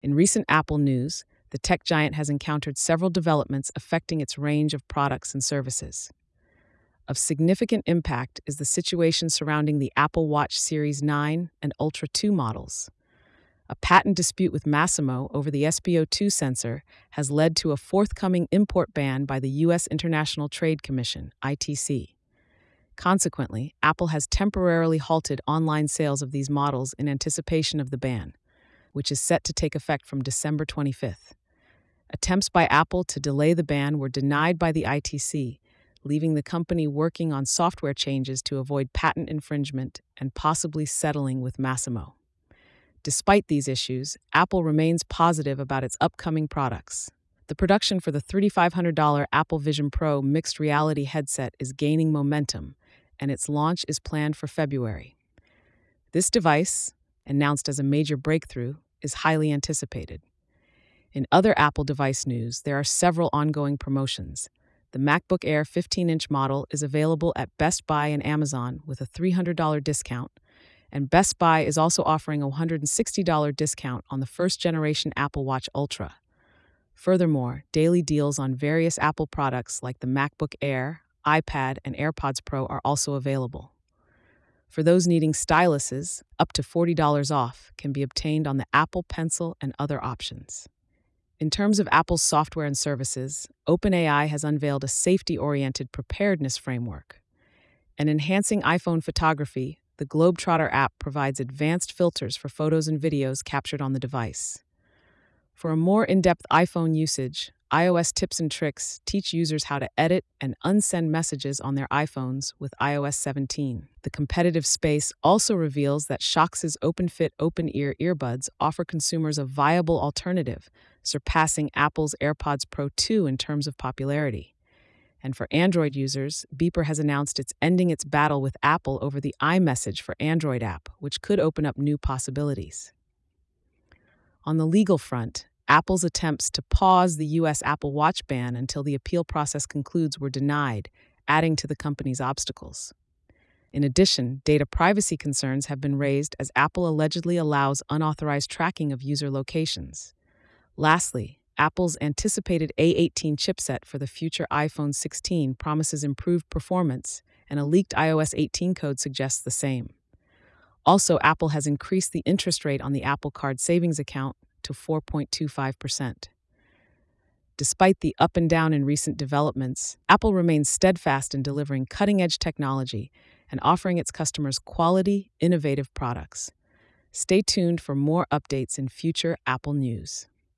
In recent Apple news, the tech giant has encountered several developments affecting its range of products and services. Of significant impact is the situation surrounding the Apple Watch Series 9 and Ultra 2 models. A patent dispute with Masimo over the SpO2 sensor has led to a forthcoming import ban by the U.S. International Trade Commission, ITC. Consequently, Apple has temporarily halted online sales of these models in anticipation of the ban, which is set to take effect from December 25th. Attempts by Apple to delay the ban were denied by the ITC, leaving the company working on software changes to avoid patent infringement and possibly settling with Masimo. Despite these issues, Apple remains positive about its upcoming products. The production for the $3,500 Apple Vision Pro mixed reality headset is gaining momentum, and its launch is planned for February. This device, announced as a major breakthrough, is highly anticipated. In other Apple device news, there are several ongoing promotions. The MacBook Air 15 inch model is available at Best Buy and Amazon with a $300 discount, and Best Buy is also offering a $160 discount on the first generation Apple Watch Ultra. Furthermore, daily deals on various Apple products like the MacBook Air, iPad, and AirPods Pro are also available. For those needing styluses, up to $40 off can be obtained on the Apple Pencil and other options. In terms of Apple's software and services, OpenAI has unveiled a safety oriented preparedness framework. And enhancing iPhone photography, the Globetrotter app provides advanced filters for photos and videos captured on the device. For a more in depth iPhone usage, iOS tips and tricks teach users how to edit and unsend messages on their iPhones with iOS 17. The competitive space also reveals that Shokz's OpenFit open ear earbuds offer consumers a viable alternative, surpassing Apple's AirPods Pro 2 in terms of popularity. And for Android users, Beeper has announced it's ending its battle with Apple over the iMessage for Android app, which could open up new possibilities. On the legal front, Apple's attempts to pause the U.S. Apple Watch ban until the appeal process concludes were denied, adding to the company's obstacles. In addition, data privacy concerns have been raised as Apple allegedly allows unauthorized tracking of user locations. Lastly, Apple's anticipated A18 chipset for the future iPhone 16 promises improved performance, and a leaked iOS 18 code suggests the same. Also, Apple has increased the interest rate on the Apple Card savings account to 4.25%. Despite the up and down in recent developments, Apple remains steadfast in delivering cutting edge technology and offering its customers quality, innovative products. Stay tuned for more updates in future Apple news.